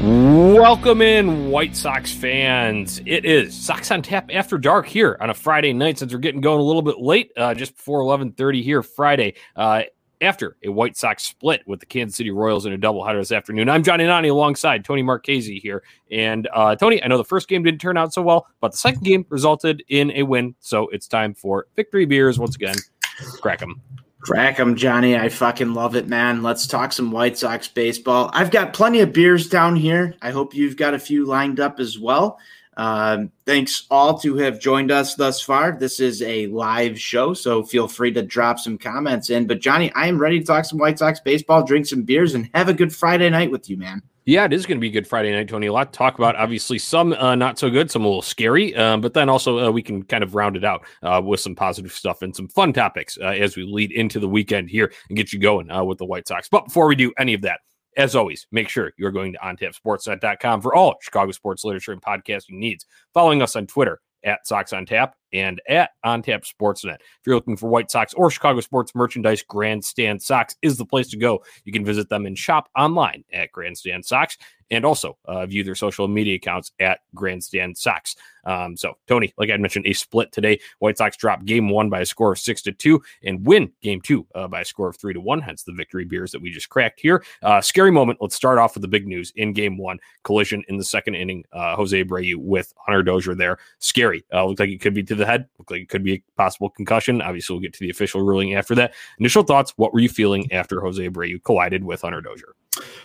Welcome in, White Sox fans. It is Sox on Tap After Dark here on a Friday night since we're getting going a little bit late, uh, just before 11.30 here Friday. Uh, after a White Sox split with the Kansas City Royals in a doubleheader this afternoon. I'm Johnny Nani alongside Tony Marchese here. And uh, Tony, I know the first game didn't turn out so well, but the second game resulted in a win. So it's time for victory beers once again. Crack them. Crack them, Johnny. I fucking love it, man. Let's talk some White Sox baseball. I've got plenty of beers down here. I hope you've got a few lined up as well. Um, thanks all to have joined us thus far. This is a live show, so feel free to drop some comments in. But Johnny, I am ready to talk some White Sox baseball, drink some beers, and have a good Friday night with you, man. Yeah, it is going to be a good Friday night, Tony. A lot to talk about. Obviously, some uh, not so good, some a little scary, um, but then also uh, we can kind of round it out uh, with some positive stuff and some fun topics uh, as we lead into the weekend here and get you going uh, with the White Sox. But before we do any of that, as always, make sure you're going to ontapsportsnet.com for all Chicago sports literature and podcasting needs. Following us on Twitter at Sox on Tap and at On Tap Sportsnet. If you're looking for White Sox or Chicago sports merchandise, Grandstand Sox is the place to go. You can visit them and shop online at Grandstand Sox and also uh, view their social media accounts at Grandstand Sox. Um, so, Tony, like I mentioned, a split today. White Sox drop game one by a score of six to two and win game two uh, by a score of three to one. Hence the victory beers that we just cracked here. Uh, scary moment. Let's start off with the big news in game one collision in the second inning. Uh, Jose Abreu with Hunter Dozier there. Scary. Uh, looked like it could be to the head. Looked like it could be a possible concussion. Obviously, we'll get to the official ruling after that. Initial thoughts. What were you feeling after Jose Abreu collided with Hunter Dozier?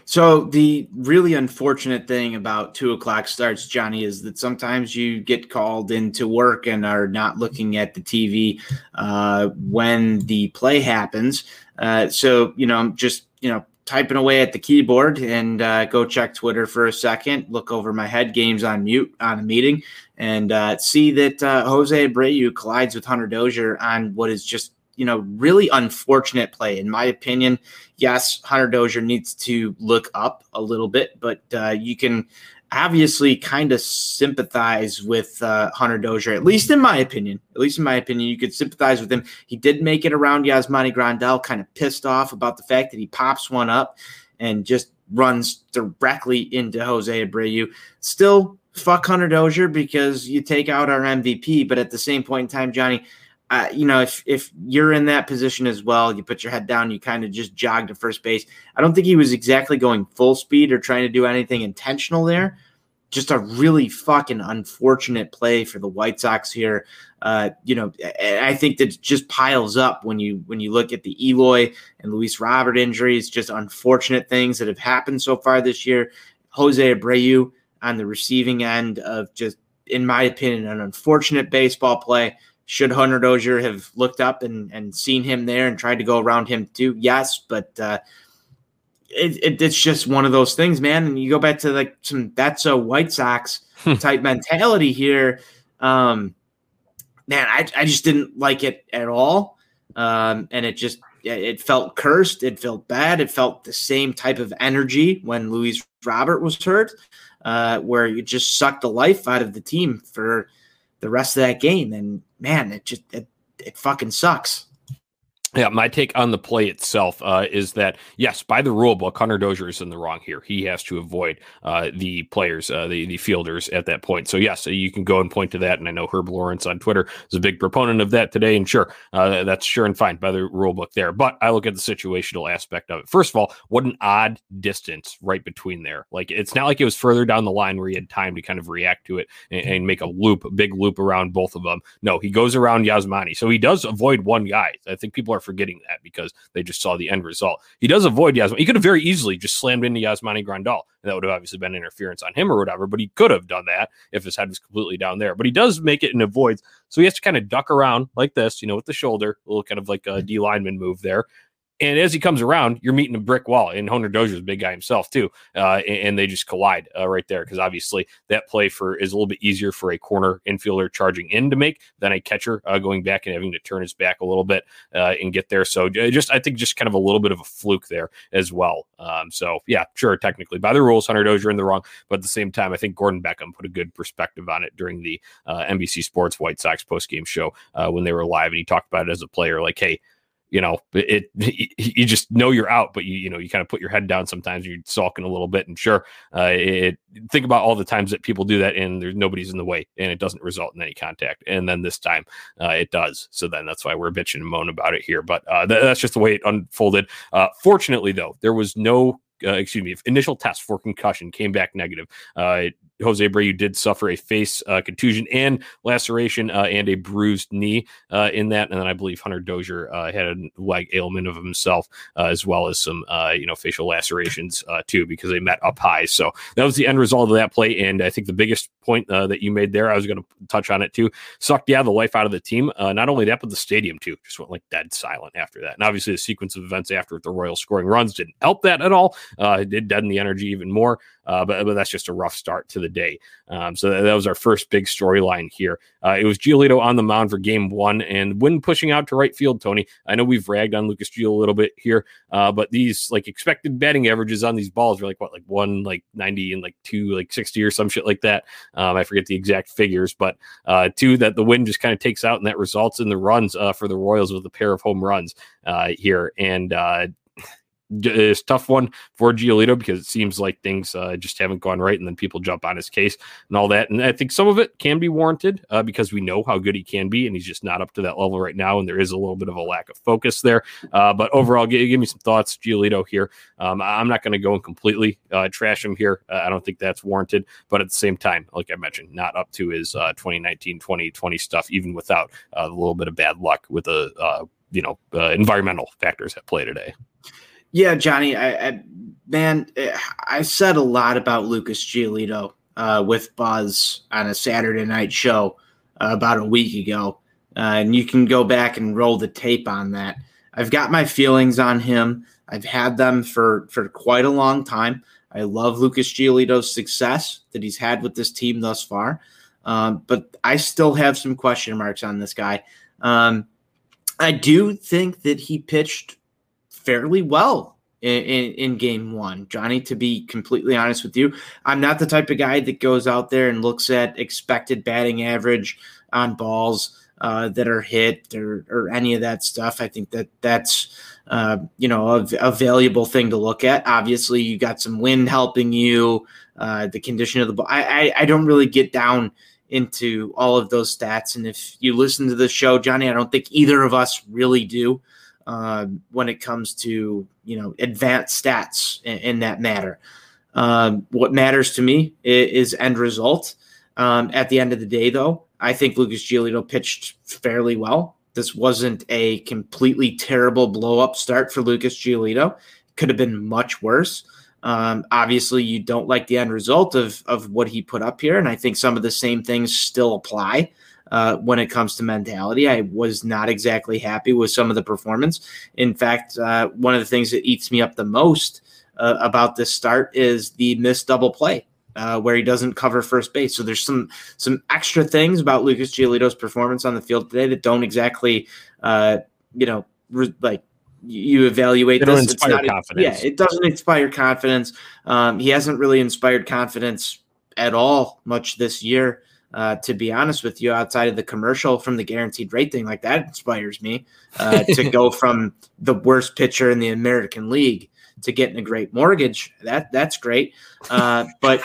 So the really unfortunate thing about two o'clock starts, Johnny, is that sometimes you get called into work and are not looking at the TV uh, when the play happens. Uh, so you know, I'm just you know typing away at the keyboard and uh, go check Twitter for a second, look over my head, games on mute on a meeting, and uh, see that uh, Jose Abreu collides with Hunter Dozier on what is just you know, really unfortunate play, in my opinion. Yes, Hunter Dozier needs to look up a little bit, but uh, you can obviously kind of sympathize with uh, Hunter Dozier, at least in my opinion. At least in my opinion, you could sympathize with him. He did make it around Yasmani Grandal, kind of pissed off about the fact that he pops one up and just runs directly into Jose Abreu. Still, fuck Hunter Dozier because you take out our MVP, but at the same point in time, Johnny – you know, if if you're in that position as well, you put your head down, you kind of just jog to first base. I don't think he was exactly going full speed or trying to do anything intentional there. Just a really fucking unfortunate play for the White Sox here. Uh, you know, I think that just piles up when you when you look at the Eloy and Luis Robert injuries. Just unfortunate things that have happened so far this year. Jose Abreu on the receiving end of just, in my opinion, an unfortunate baseball play should Hunter Dozier have looked up and, and seen him there and tried to go around him too? Yes, but uh, it, it, it's just one of those things, man. And you go back to like some that's a White Sox hmm. type mentality here. Um, man, I, I just didn't like it at all. Um, and it just it felt cursed. It felt bad. It felt the same type of energy when Luis Robert was hurt, uh, where you just sucked the life out of the team for the rest of that game. And man, it just it, it fucking sucks. Yeah, my take on the play itself uh, is that yes, by the rule book, Hunter Dozier is in the wrong here. He has to avoid uh, the players, uh, the the fielders at that point. So yes, you can go and point to that. And I know Herb Lawrence on Twitter is a big proponent of that today. And sure, uh, that's sure and fine by the rule book there. But I look at the situational aspect of it. First of all, what an odd distance right between there. Like it's not like it was further down the line where he had time to kind of react to it and, and make a loop, a big loop around both of them. No, he goes around Yasmani, so he does avoid one guy. I think people are forgetting that because they just saw the end result. He does avoid Yasmani. He could have very easily just slammed into Yasmani Grandal, and that would have obviously been interference on him or whatever. But he could have done that if his head was completely down there. But he does make it and avoids, so he has to kind of duck around like this, you know, with the shoulder, a little kind of like a D lineman move there. And as he comes around, you're meeting a brick wall. And Hunter Dozier's a big guy himself too, uh, and, and, they just collide uh, right there because obviously that play for is a little bit easier for a corner infielder charging in to make than a catcher uh, going back and having to turn his back a little bit uh, and get there. So just I think just kind of a little bit of a fluke there as well. Um, so yeah, sure, technically by the rules, Hunter Dozier in the wrong, but at the same time, I think Gordon Beckham put a good perspective on it during the uh, NBC Sports White Sox post game show uh, when they were live, and he talked about it as a player, like, hey you know, it, it, you just know you're out, but you you know you kind of put your head down sometimes. You're sulking a little bit, and sure, uh, it, think about all the times that people do that, and there's nobody's in the way, and it doesn't result in any contact. And then this time, uh, it does. So then that's why we're bitching and moaning about it here. But uh, th- that's just the way it unfolded. Uh, fortunately, though, there was no uh, excuse me, initial test for concussion came back negative. Uh, Jose Abreu did suffer a face uh, contusion and laceration uh, and a bruised knee uh, in that, and then I believe Hunter Dozier uh, had a leg ailment of himself as well as some you know facial lacerations too because they met up high. So that was the end result of that play, and I think the biggest point that you made there, I was going to touch on it too, sucked yeah the life out of the team. not only that, but the stadium too just went like dead silent after that, and obviously the sequence of events after the Royals scoring runs didn't help that at all. it did deaden the energy even more. Uh, but, but that's just a rough start to the day. Um, so that, that, was our first big storyline here. Uh, it was Giolito on the mound for game one and when pushing out to right field, Tony. I know we've ragged on Lucas Gio a little bit here, uh, but these like expected batting averages on these balls are like what, like one, like 90 and like two, like 60 or some shit like that. Um, I forget the exact figures, but uh, two that the wind just kind of takes out and that results in the runs uh, for the Royals with a pair of home runs uh, here. And is tough one for Giolito because it seems like things uh, just haven't gone right, and then people jump on his case and all that. And I think some of it can be warranted uh, because we know how good he can be, and he's just not up to that level right now, and there is a little bit of a lack of focus there. Uh, but overall, give, give, me some thoughts, Giolito here. Um, I'm not going to go and completely uh, trash him here. Uh, I don't think that's warranted, but at the same time, like I mentioned, not up to his 2019 uh, 2020 stuff, even without a little bit of bad luck with the you know environmental factors at play today. Yeah, Johnny, I, I, man, I said a lot about Lucas Giolito uh, with Buzz on a Saturday night show uh, about a week ago, uh, and you can go back and roll the tape on that. I've got my feelings on him. I've had them for for quite a long time. I love Lucas Giolito's success that he's had with this team thus far, um, but I still have some question marks on this guy. Um, I do think that he pitched fairly well in, in, in, game one. Johnny, to be completely honest with you, I'm not the type of guy that goes out there and looks at expected batting average on balls uh, that are hit or, or any of that stuff. I think that that's uh, you know a, a, valuable thing to look at. Obviously, you got some wind helping you, uh, the condition of the ball. I, I, I don't really get down into all of those stats. And if you listen to the show, Johnny, I don't think either of us really do uh, when it comes to you know advanced stats in, in that matter. Um, what matters to me is, is end result. Um, at the end of the day, though, I think Lucas Giolito pitched fairly well. This wasn't a completely terrible blow up start for Lucas Giolito. Could have been much worse. Um, obviously, you don't like the end result of of what he put up here, and I think some of the same things still apply uh, when it comes to mentality. I was not exactly happy with some of the performance. In fact, uh, one of the things that eats me up the most uh, about this start is the missed double play. Uh, where he doesn't cover first base, so there's some some extra things about Lucas Giolito's performance on the field today that don't exactly, uh, you know, re- like you evaluate it this. Inspire not, confidence. Yeah, it doesn't inspire confidence. Um, he hasn't really inspired confidence at all much this year. Uh, to be honest with you, outside of the commercial from the guaranteed rate thing, like that inspires me uh, to go from the worst pitcher in the American League to getting a great mortgage. That that's great, uh, but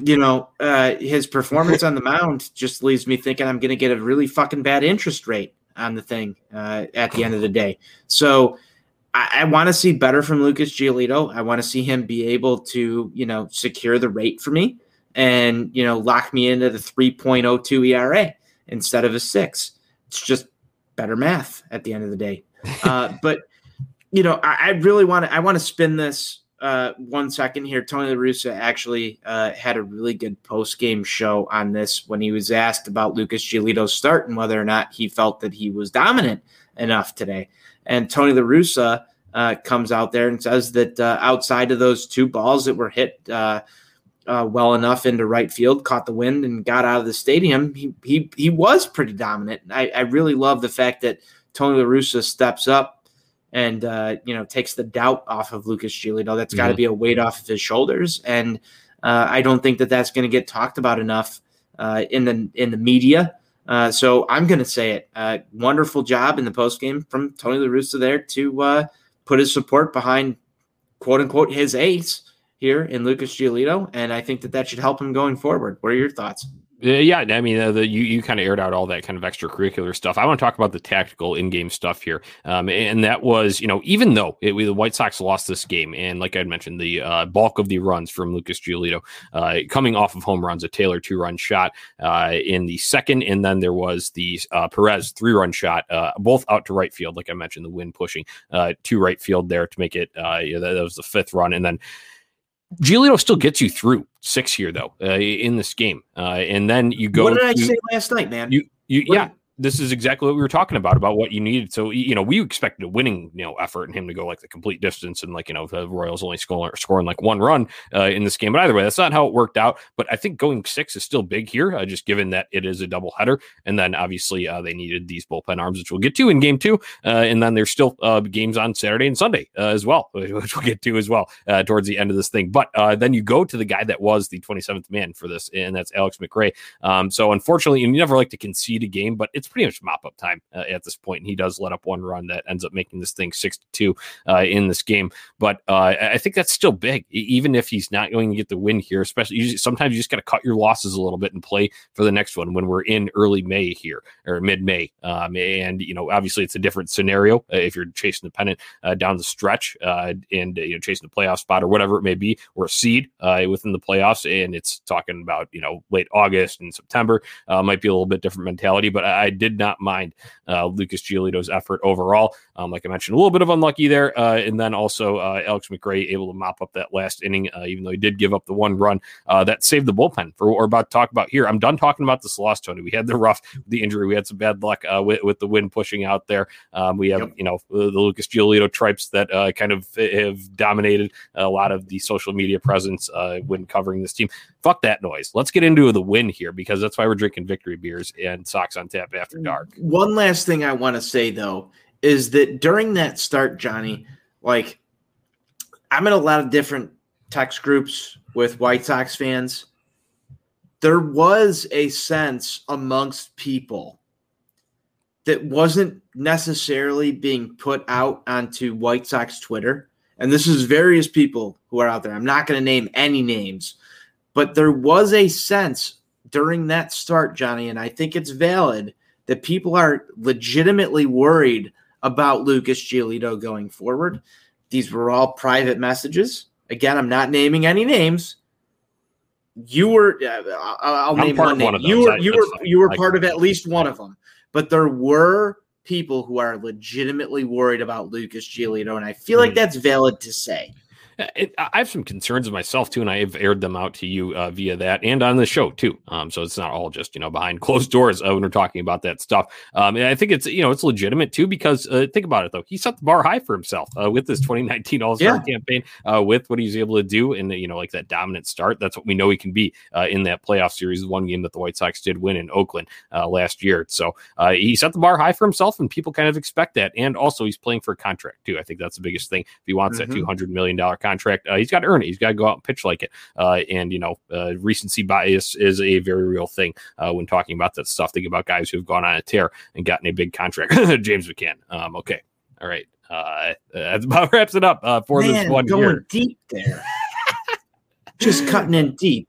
you know uh, his performance on the mound just leaves me thinking I'm going to get a really fucking bad interest rate on the thing uh, at the end of the day. So. I, I want to see better from Lucas Giolito. I want to see him be able to, you know, secure the rate for me and you know lock me into the 3.02 ERA instead of a six. It's just better math at the end of the day. Uh, but you know, I, I really want to I want to spin this uh, one second here. Tony La Russa actually uh, had a really good post game show on this when he was asked about Lucas Giolito's start and whether or not he felt that he was dominant enough today. And Tony La Russa uh, comes out there and says that uh, outside of those two balls that were hit uh, well enough into right field, caught the wind and got out of the stadium, he he he was pretty dominant. I, I really love the fact that Tony La Russa steps up and uh, you know takes the doubt off of Lucas Giolito. That's got to Mhm. be a weight off of his shoulders, and uh, I don't think that that's going to get talked about enough uh, in the in the media. Uh, so I'm going to say it. Uh, wonderful job in the post game from Tony La Russa there to uh, put his support behind quote unquote his ace here in Lucas Giolito, and I think that that should help him going forward. What are your thoughts? Yeah, I mean, uh, the, you you kind of aired out all that kind of extracurricular stuff. I want to talk about the tactical in-game stuff here, um, and that was, you know, even though it, the White Sox lost this game, and like I mentioned, the uh, bulk of the runs from Lucas Giolito uh, coming off of home runs, a Taylor two-run shot uh, in the second, and then there was the uh, Perez three-run shot, uh, both out to right field, like I mentioned, the wind pushing to right field there to make it. Uh, yeah, that, that was the fifth run, and then Giolito still gets you through six here though uh, in this game, uh, and then you go. what did I to- say last night, man? You, you, What- yeah. This is exactly what we were talking about about what you needed. So you know, we expected a winning you know effort and him to go like the complete distance and like you know the Royals only scoring scoring like one run uh, in this game. But either way, that's not how it worked out. But I think going six is still big here, uh, just given that it is a double header, and then obviously uh, they needed these bullpen arms, which we'll get to in game two, uh, and then there's still uh, games on Saturday and Sunday uh, as well, which we'll get to as well towards the end of this thing. But then you go to the guy that was the 27th man for this, and that's Alex McRae. Um, so unfortunately, you never like to concede a game, but it's pretty much mop up time uh, at this point, and he does let up one run that ends up making this thing six to two uh, in this game. But uh, I think that's still big, even if he's not going to get the win here. Especially you, sometimes you just got to cut your losses a little bit and play for the next one when we're in early May here or mid May. Um, and you know, obviously, it's a different scenario uh, if you're chasing the pennant uh, down the stretch uh, and you know chasing the playoff spot or whatever it may be, or a seed within the playoffs. And it's talking about you know late August and September might be a little bit different mentality. But I did not mind uh, Lucas Giolito's effort overall. Um, like I mentioned, a little bit of unlucky there, uh, and then also uh, Alex McRae able to mop up that last inning, uh, even though he did give up the one run uh, that saved the bullpen for what we're about to talk about here. I'm done talking about this loss, Tony. We had the rough, the injury, we had some bad luck uh, with, with the wind pushing out there. Um, we have Yep. you know the the Lucas Giolito tripes that uh, kind of have dominated a lot of the social media presence uh, when covering this team. Fuck that noise. Let's get into the win here because that's why we're drinking victory beers and Sox on Tap after dark. One last thing I want to say though is that during that start, Johnny, like I'm in a lot of different text groups with White Sox fans. There was a sense amongst people that wasn't necessarily being put out onto White Sox Twitter. And this is various people who are out there. I'm not going to name any names, but there was a sense during that start, Johnny, and I think it's valid that people are legitimately worried about Lucas Giolito going forward. These were all private messages. Again, I'm not naming any names. You were. Uh, I'll, I'm name one of name. one you were, you were, you were part of at least one of them. But there were people who are legitimately worried about Lucas Giolito, and I feel like Mhm. that's valid to say. It, I have some concerns of myself too, and I have aired them out to you uh, via that and on the show too. Um, so it's not all just you know behind closed doors uh, when we're talking about that stuff. Um, and I think it's you know it's legitimate too because uh, think about it though, he set the bar high for himself uh, with this 2019 All Star campaign, uh, with what he's able to do, and you know like that dominant start. That's what we know he can be uh, in that playoff series. One game that the White Sox did win in Oakland uh, last year. So uh, he set the bar high for himself, and people kind of expect that. And also he's playing for a contract too. I think that's the biggest thing. If he wants Mhm. that 200 million dollar contract, uh, he's got to earn it. He's got to go out and pitch like it. Uh, and you know, uh, recency bias is a very real thing uh, when talking about that stuff. Think about guys who've gone on a tear and gotten a big contract. James McCann. Um, okay, all right. Uh, that about wraps it up uh, for this one going year. deep there. Just cutting in deep.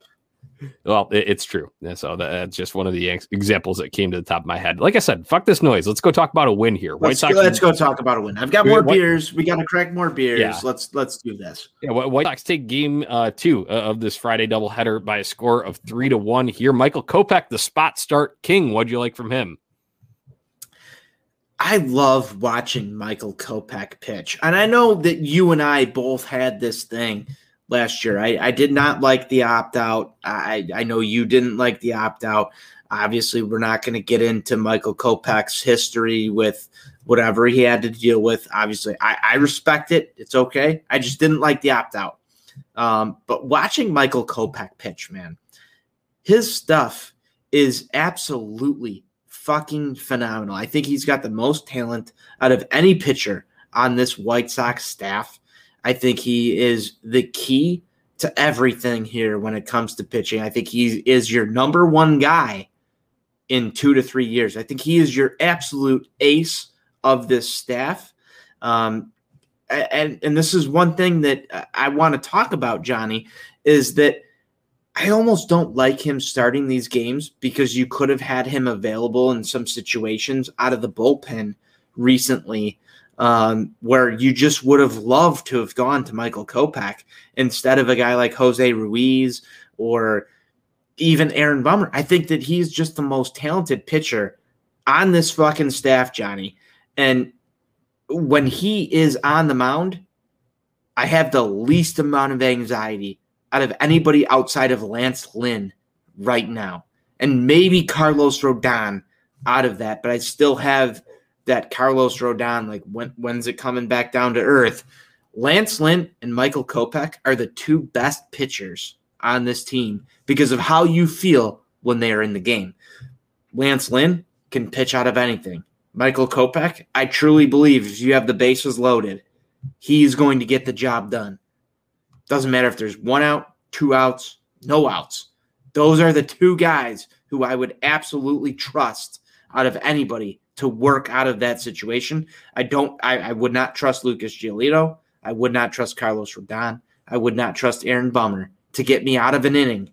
Well, it, it's true. So that, that's just one of the ex- examples that came to the top of my head. Like I said, fuck this noise. Let's go talk about a win here. White Let's, Sox. go, let's go talk about a win. I've got more what- beers. We got to crack more beers. Yeah. Let's let's do this. Yeah, White Sox take game uh, two uh, of this Friday doubleheader by a score of three to one here. Michael Kopech, the spot start king. What'd you like from him? I love watching Michael Kopech pitch. And I know that you and I both had this thing last year. I, I did not like the opt out. I, I know you didn't like the opt out. Obviously, we're not going to get into Michael Kopech's history with whatever he had to deal with. Obviously, I, I respect it. It's okay. I just didn't like the opt out. Um, but watching Michael Kopech pitch, man, his stuff is absolutely fucking phenomenal. I think he's got the most talent out of any pitcher on this White Sox staff. I think he is the key to everything here when it comes to pitching. I think he is your number one guy in two to three years. I think he is your absolute ace of this staff. Um, and and this is one thing that I want to talk about, Johnny, is that I almost don't like him starting these games because you could have had him available in some situations out of the bullpen recently um, where you just would have loved to have gone to Michael Kopech instead of a guy like Jose Ruiz or even Aaron Bummer. I think that he's just the most talented pitcher on this fucking staff, Johnny. And when he is on the mound, I have the least amount of anxiety out of anybody outside of Lance Lynn right now. And maybe Carlos Rodon out of that, but I still have that Carlos Rodon, like when when's it coming back down to earth? Lance Lynn and Michael Kopech are the two best pitchers on this team because of how you feel when they are in the game. Lance Lynn can pitch out of anything. Michael Kopech, I truly believe if you have the bases loaded, he's going to get the job done. Doesn't matter if there's one out, two outs, no outs. Those are the two guys who I would absolutely trust out of anybody to work out of that situation. I don't, I, I would not trust Lucas Giolito. I would not trust Carlos Rodon. I would not trust Aaron Bummer to get me out of an inning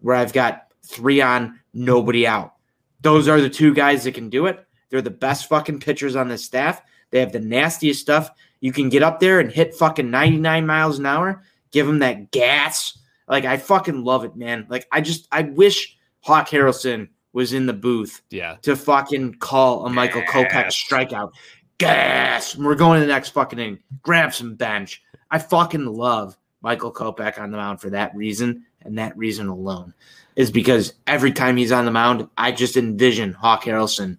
where I've got three on, nobody out. Those are the two guys that can do it. They're the best fucking pitchers on the staff. They have the nastiest stuff. You can get up there and hit fucking 99 miles an hour, give them that gas. Like, I fucking love it, man. Like, I just, I wish Hawk Harrelson was in the booth Yeah. to fucking call a Michael Kopech Gas. strikeout. Gas. We're going to the next fucking inning. Grab some bench. I fucking love Michael Kopech on the mound for that reason, and that reason alone is because every time he's on the mound, I just envision Hawk Harrelson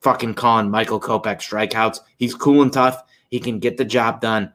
fucking calling Michael Kopech strikeouts. He's cool and tough. He can get the job done.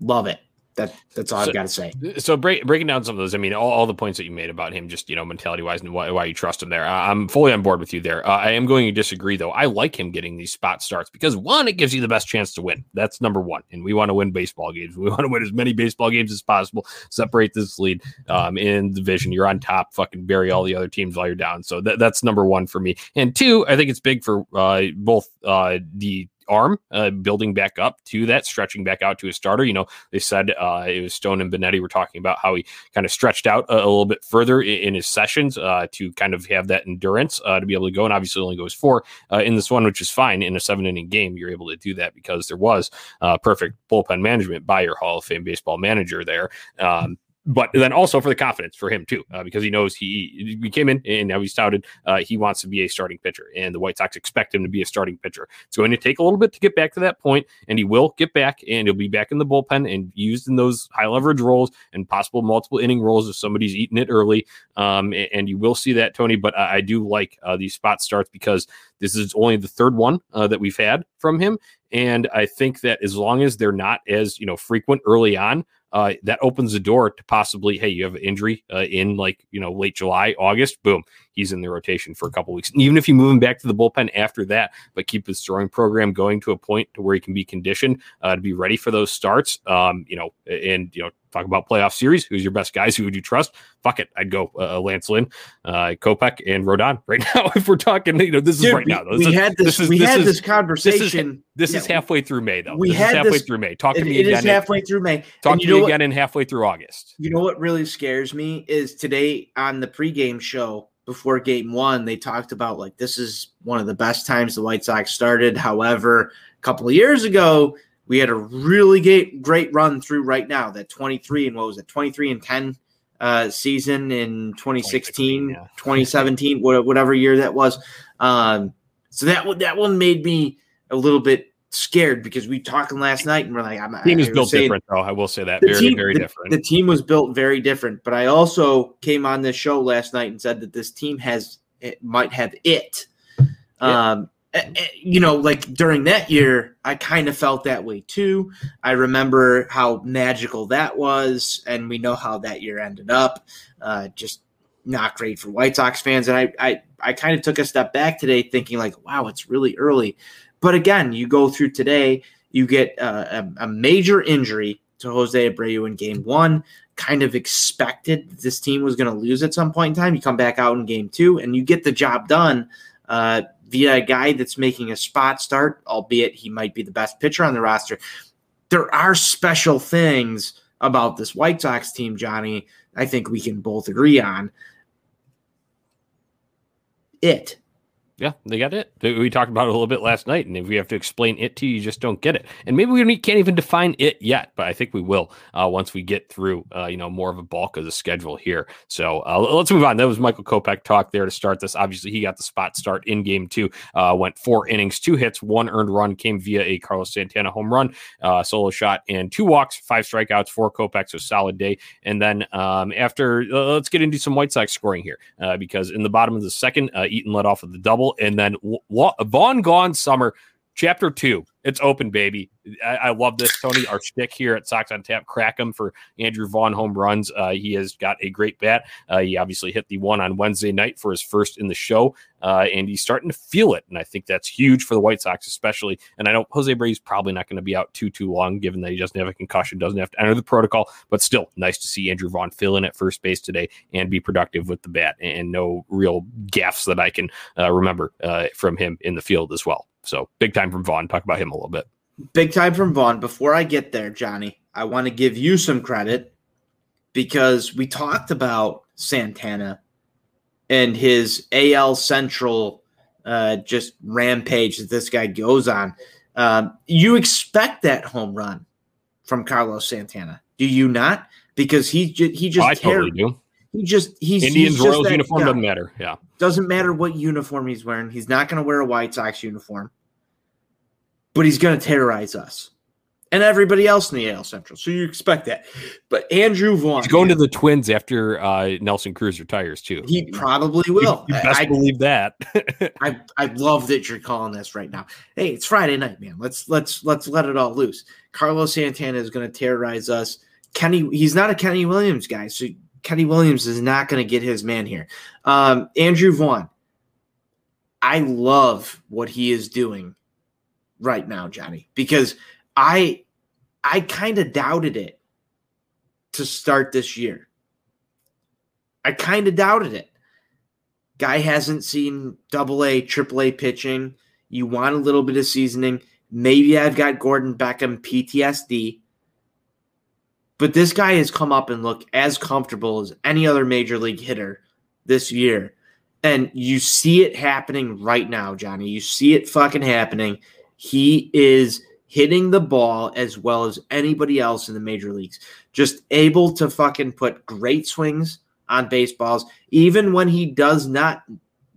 Love it. That that's all So- I've got to say. So break, breaking down some of those, I mean, all, all the points that you made about him, just you know, mentality wise, and why, why you trust him there. Uh, I'm fully on board with you there. Uh, I am going to disagree though. I like him getting these spot starts because one, it gives you the best chance to win. That's number one, and we want to win baseball games. We want to win as many baseball games as possible. Separate this lead um, in the division. You're on top. Fucking bury all the other teams while you're down. So that, that's number one for me. And two, I think it's big for uh, both uh, the arm uh, building back up to that, stretching back out to a starter. You know, they said uh, it was Stone and Benetti were talking about how he kind of stretched out a, a little bit further in, in his sessions uh, to kind of have that endurance uh, to be able to go. And obviously, only goes four uh, in this one, which is fine in a seven inning game. You're able to do that because there was uh, perfect bullpen management by your Hall of Fame baseball manager there. Um, but then also for the confidence for him too, uh, because he knows he came in and now he's touted uh, he wants to be a starting pitcher, and the White Sox expect him to be a starting pitcher. It's going to take a little bit to get back to that point, and he will get back, and he'll be back in the bullpen and used in those high leverage roles and possible multiple inning roles if somebody's eating it early. Um, and, and you will see that, Tony. But I, I do like uh, these spot starts because this is only the third one uh, that we've had from him, and I think that as long as they're not as you know frequent early on, uh, that opens the door to possibly, hey, you have an injury uh, in like you know late July, August, boom, he's in the rotation for a couple weeks. And even if you move him back to the bullpen after that, but keep his throwing program going to a point to where he can be conditioned uh, to be ready for those starts, um, you know, and you know. Talk about playoff series. Who's your best guys? Who would you trust? Fuck it, I'd go uh, Lance Lynn, uh, Kopech, and Rodon right now. If we're talking, you know, this is Dude, right we, now. Though. we is- had this, is- we had is- this conversation. This is Yeah, halfway through May, though. we this had is halfway this- through May. Talk to It, me it again. is in- halfway through May. talk and to me what? again in halfway through August. You know what really scares me is today on the pregame show before game one, they talked about like this is one of the best times the White Sox started. However, a couple of years ago, we had a really great, great run through right now that 23 and what was it, 23 and 10 uh, season in 2016, 2016, yeah. 2017, whatever year that was. Um, so that that one made me a little bit scared because we talking last night and we're like, I'm team is I built saying- different, though. I will say that very, team- very the- different. The team was built very different, but I also came on this show last night and said that this team has it might have it. Yeah. Um, eh, eh, you know, like during that year, I kind of felt that way too. I remember how magical that was, and we know how that year ended up. Uh, just not great for White Sox fans, and I, I, I kind of took a step back today, thinking like, wow, it's really early. But again, you go through today, you get uh, a, a major injury to Jose Abreu in game one. Kind of expected this team was going to lose at some point in time. You come back out in game two and you get the job done uh, via a guy that's making a spot start, albeit he might be the best pitcher on the roster. There are special things about this White Sox team, Johnny. I think we can both agree on it. Yeah, they got it. We talked about it a little bit last night, and if we have to explain it to you, you just don't get it. And maybe we can't even define it yet, but I think we will uh, once we get through, uh, you know, more of a bulk of the schedule here. So uh, let's move on. That was Michael Kopech talk there to start this. Obviously, he got the spot start in game two. Uh, went four innings, two hits, one earned run, came via a Carlos Santana home run, uh, solo shot, and two walks, five strikeouts for Kopech. So solid day. And then um, after, uh, let's get into some White Sox scoring here because in the bottom of the second, Eaton led off with the double, and then Vaughn Gone Summer, chapter two. It's open, baby. I, I love this, Tony. Our stick here at Sox on Tap, crack him for Andrew Vaughn home runs. Uh, he has got a great bat. Uh, he obviously hit the one on Wednesday night for his first in the show, uh, and he's starting to feel it. And I think that's huge for the White Sox, especially. And I know Jose Abreu's probably not going to be out too too long, given that he doesn't have a concussion, doesn't have to enter the protocol. But still, nice to see Andrew Vaughn fill in at first base today and be productive with the bat, and no real gaffes that I can uh, remember uh, from him in the field as well. So big time from Vaughn. Talk about him a little bit. Big time from Vaughn. Before I get there, Johnny, I want to give you some credit because we talked about Santana and his AL Central uh, just rampage that this guy goes on. Um, you expect that home run from Carlos Santana, do you not? Because he ju- he just I tear- totally do. he just he's Indians he's Royals uniform guy. doesn't matter. Yeah. Doesn't matter what uniform he's wearing. He's not going to wear a White Sox uniform, but he's going to terrorize us and everybody else in the AL Central. So you expect that. But Andrew Vaughn, He's going to the Twins after uh, Nelson Cruz retires too. he probably will. You, you best I, believe that. I, I love that you're calling this right now. Hey, it's Friday night, man. Let's let's let's let it all loose. Carlos Santana is going to terrorize us. Kenny, he's not a Kenny Williams guy, so Kenny Williams is not going to get his man here. Um, Andrew Vaughn, I love what he is doing right now, Johnny, because I I kind of doubted it to start this year. I kind of doubted it. Guy hasn't seen double A, triple A pitching. You want a little bit of seasoning. Maybe I've got Gordon Beckham PTSD. But this guy has come up and looked as comfortable as any other major league hitter this year. And you see it happening right now, Johnny. You see it fucking happening. He is hitting the ball as well as anybody else in the major leagues. Just able to fucking put great swings on baseballs. Even when he does not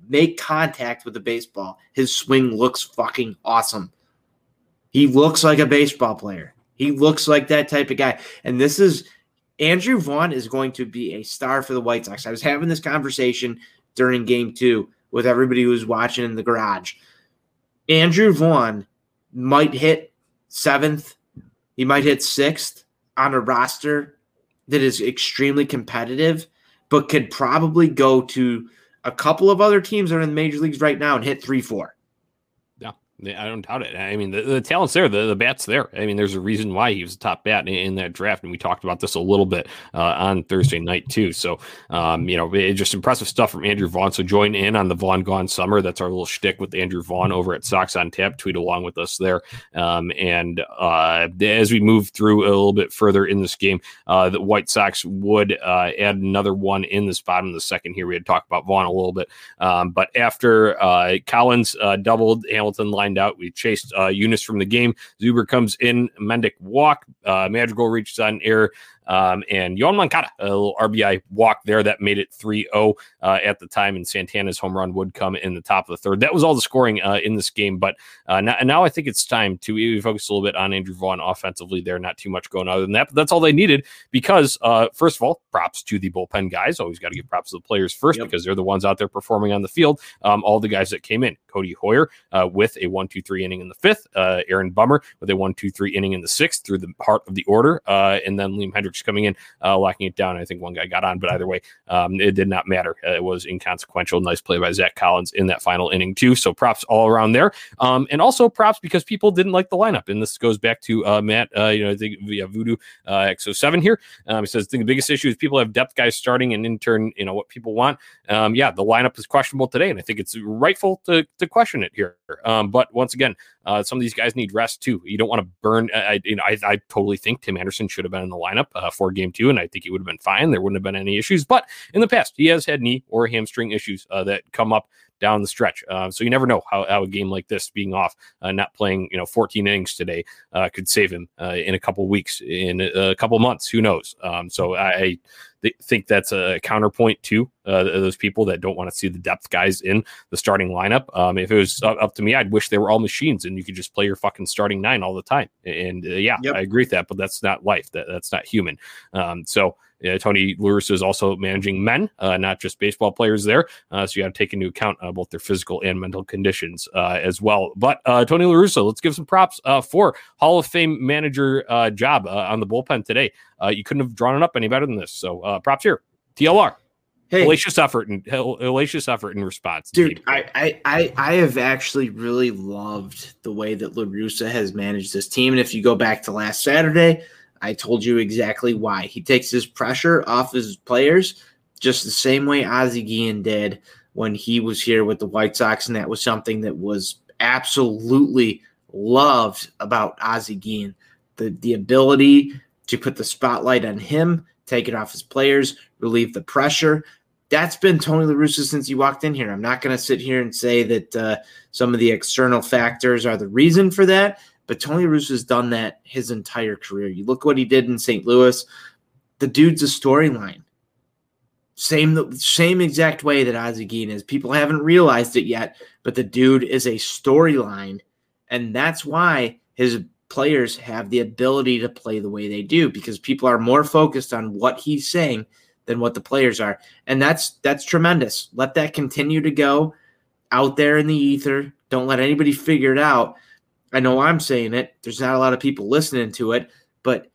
make contact with the baseball, his swing looks fucking awesome. He looks like a baseball player. He looks like that type of guy. And this is Andrew Vaughn is going to be a star for the White Sox. I was having this conversation during game two with everybody who was watching in the garage. Andrew Vaughn might hit seventh, he might hit sixth on a roster that is extremely competitive, but could probably go to a couple of other teams that are in the major leagues right now and hit three, four. I don't doubt it. I mean, the, the talent's there, the, the bat's there. I mean, there's a reason why he was the top bat in, in that draft, and we talked about this a little bit uh, on Thursday night too. So, um, you know, just impressive stuff from Andrew Vaughn. So join in on the Vaughn Gone Summer. That's our little shtick with Andrew Vaughn over at Sox on Tap. Tweet along with us there. Um, and uh, as we move through a little bit further in this game, uh, the White Sox would uh, add another one in this bottom of the second here. We had talked about Vaughn a little bit, um, but after uh, Collins uh, doubled, Hamilton out. We chased uh, Junis from the game. Zuber comes in, Mendick walk. Uh, Madrigal reaches on air. Um, and Yon Moncada, a little RBI walk there that made it 3 0 uh, at the time, and Santana's home run would come in the top of the third. That was all the scoring uh, in this game. But uh, now, now I think it's time to focus a little bit on Andrew Vaughn offensively there. Not too much going other than that, but that's all they needed because, uh, first of all, props to the bullpen guys. Always got to give props to the players first yep. because they're the ones out there performing on the field. Um, all the guys that came in Codi Heuer uh, with a one, two, three inning in the fifth, uh, Aaron Bummer with a one, two, three inning in the sixth through the heart of the order, uh, and then Liam Coming in, uh, locking it down. I think one guy got on, but either way, um, it did not matter. Uh, it was inconsequential. Nice play by Zach Collins in that final inning, too. So props all around there. Um, and also props because people didn't like the lineup. And this goes back to uh, Matt, you know, I think via Voodoo X07 here. Um, he says the biggest issue is people have depth guys starting and in turn, you know, what people want. Um, yeah, the lineup is questionable today. And I think it's rightful to, to question it here. Um, but once again, uh, some of these guys need rest too. You don't want to burn. I, you know, I, I, totally think Tim Anderson should have been in the lineup uh, for game two, and I think he would have been fine. There wouldn't have been any issues. But in the past, he has had knee or hamstring issues uh, that come up down the stretch. Uh, so you never know how, how, a game like this, being off, uh, not playing, you know, 14 innings today, uh, could save him uh, in a couple weeks, in a, couple months. Who knows? Um, so I, I think that's a counterpoint to uh, those people that don't want to see the depth guys in the starting lineup. Um, if it was up to me, I'd wish they were all machines and you could just play your fucking starting nine all the time. And uh, yeah, yep. I agree with that, but that's not life. That that's not human. Um, so uh, Tony Lewis is also managing men, uh, not just baseball players there. Uh, so you got to take into account uh, both their physical and mental conditions uh, as well. But uh, Tony LaRussa, let's give some props for Hall of Fame manager job on the bullpen today. you couldn't have drawn it up any better than this. So props here. TLR. Hey, hellacious effort and hellacious effort in response. Dude, I, I I have actually really loved the way that LaRussa has managed this team. And if you go back to last Saturday, I told you exactly why. He takes his pressure off his players just the same way Ozzie Guillen did when he was here with the White Sox. And that was something that was absolutely loved about Ozzie Guillen. The, the ability to put the spotlight on him, take it off his players, relieve the pressure. That's been Tony La Russa since he walked in here. I'm not going to sit here and say that uh, some of the external factors are the reason for that. But Tony Russo has done that his entire career. You look what he did in St. Louis. The dude's a storyline. Same same exact way that Ozzie Guillen is. People haven't realized it yet, but the dude is a storyline, and that's why his players have the ability to play the way they do because people are more focused on what he's saying than what the players are, and that's that's tremendous. Let that continue to go out there in the ether. Don't let anybody figure it out. I know I'm saying it. There's not a lot of people listening to it, but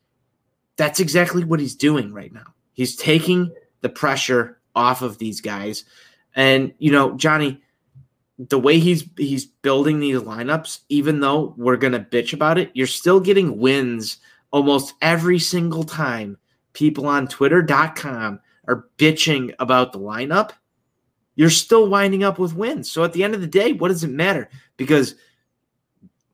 that's exactly what he's doing right now. He's taking the pressure off of these guys. And you know, Johnny, the way he's he's building these lineups, even though we're gonna bitch about it, you're still getting wins almost every single time people on twitter.com are bitching about the lineup. You're still winding up with wins. So at the end of the day, what does it matter? Because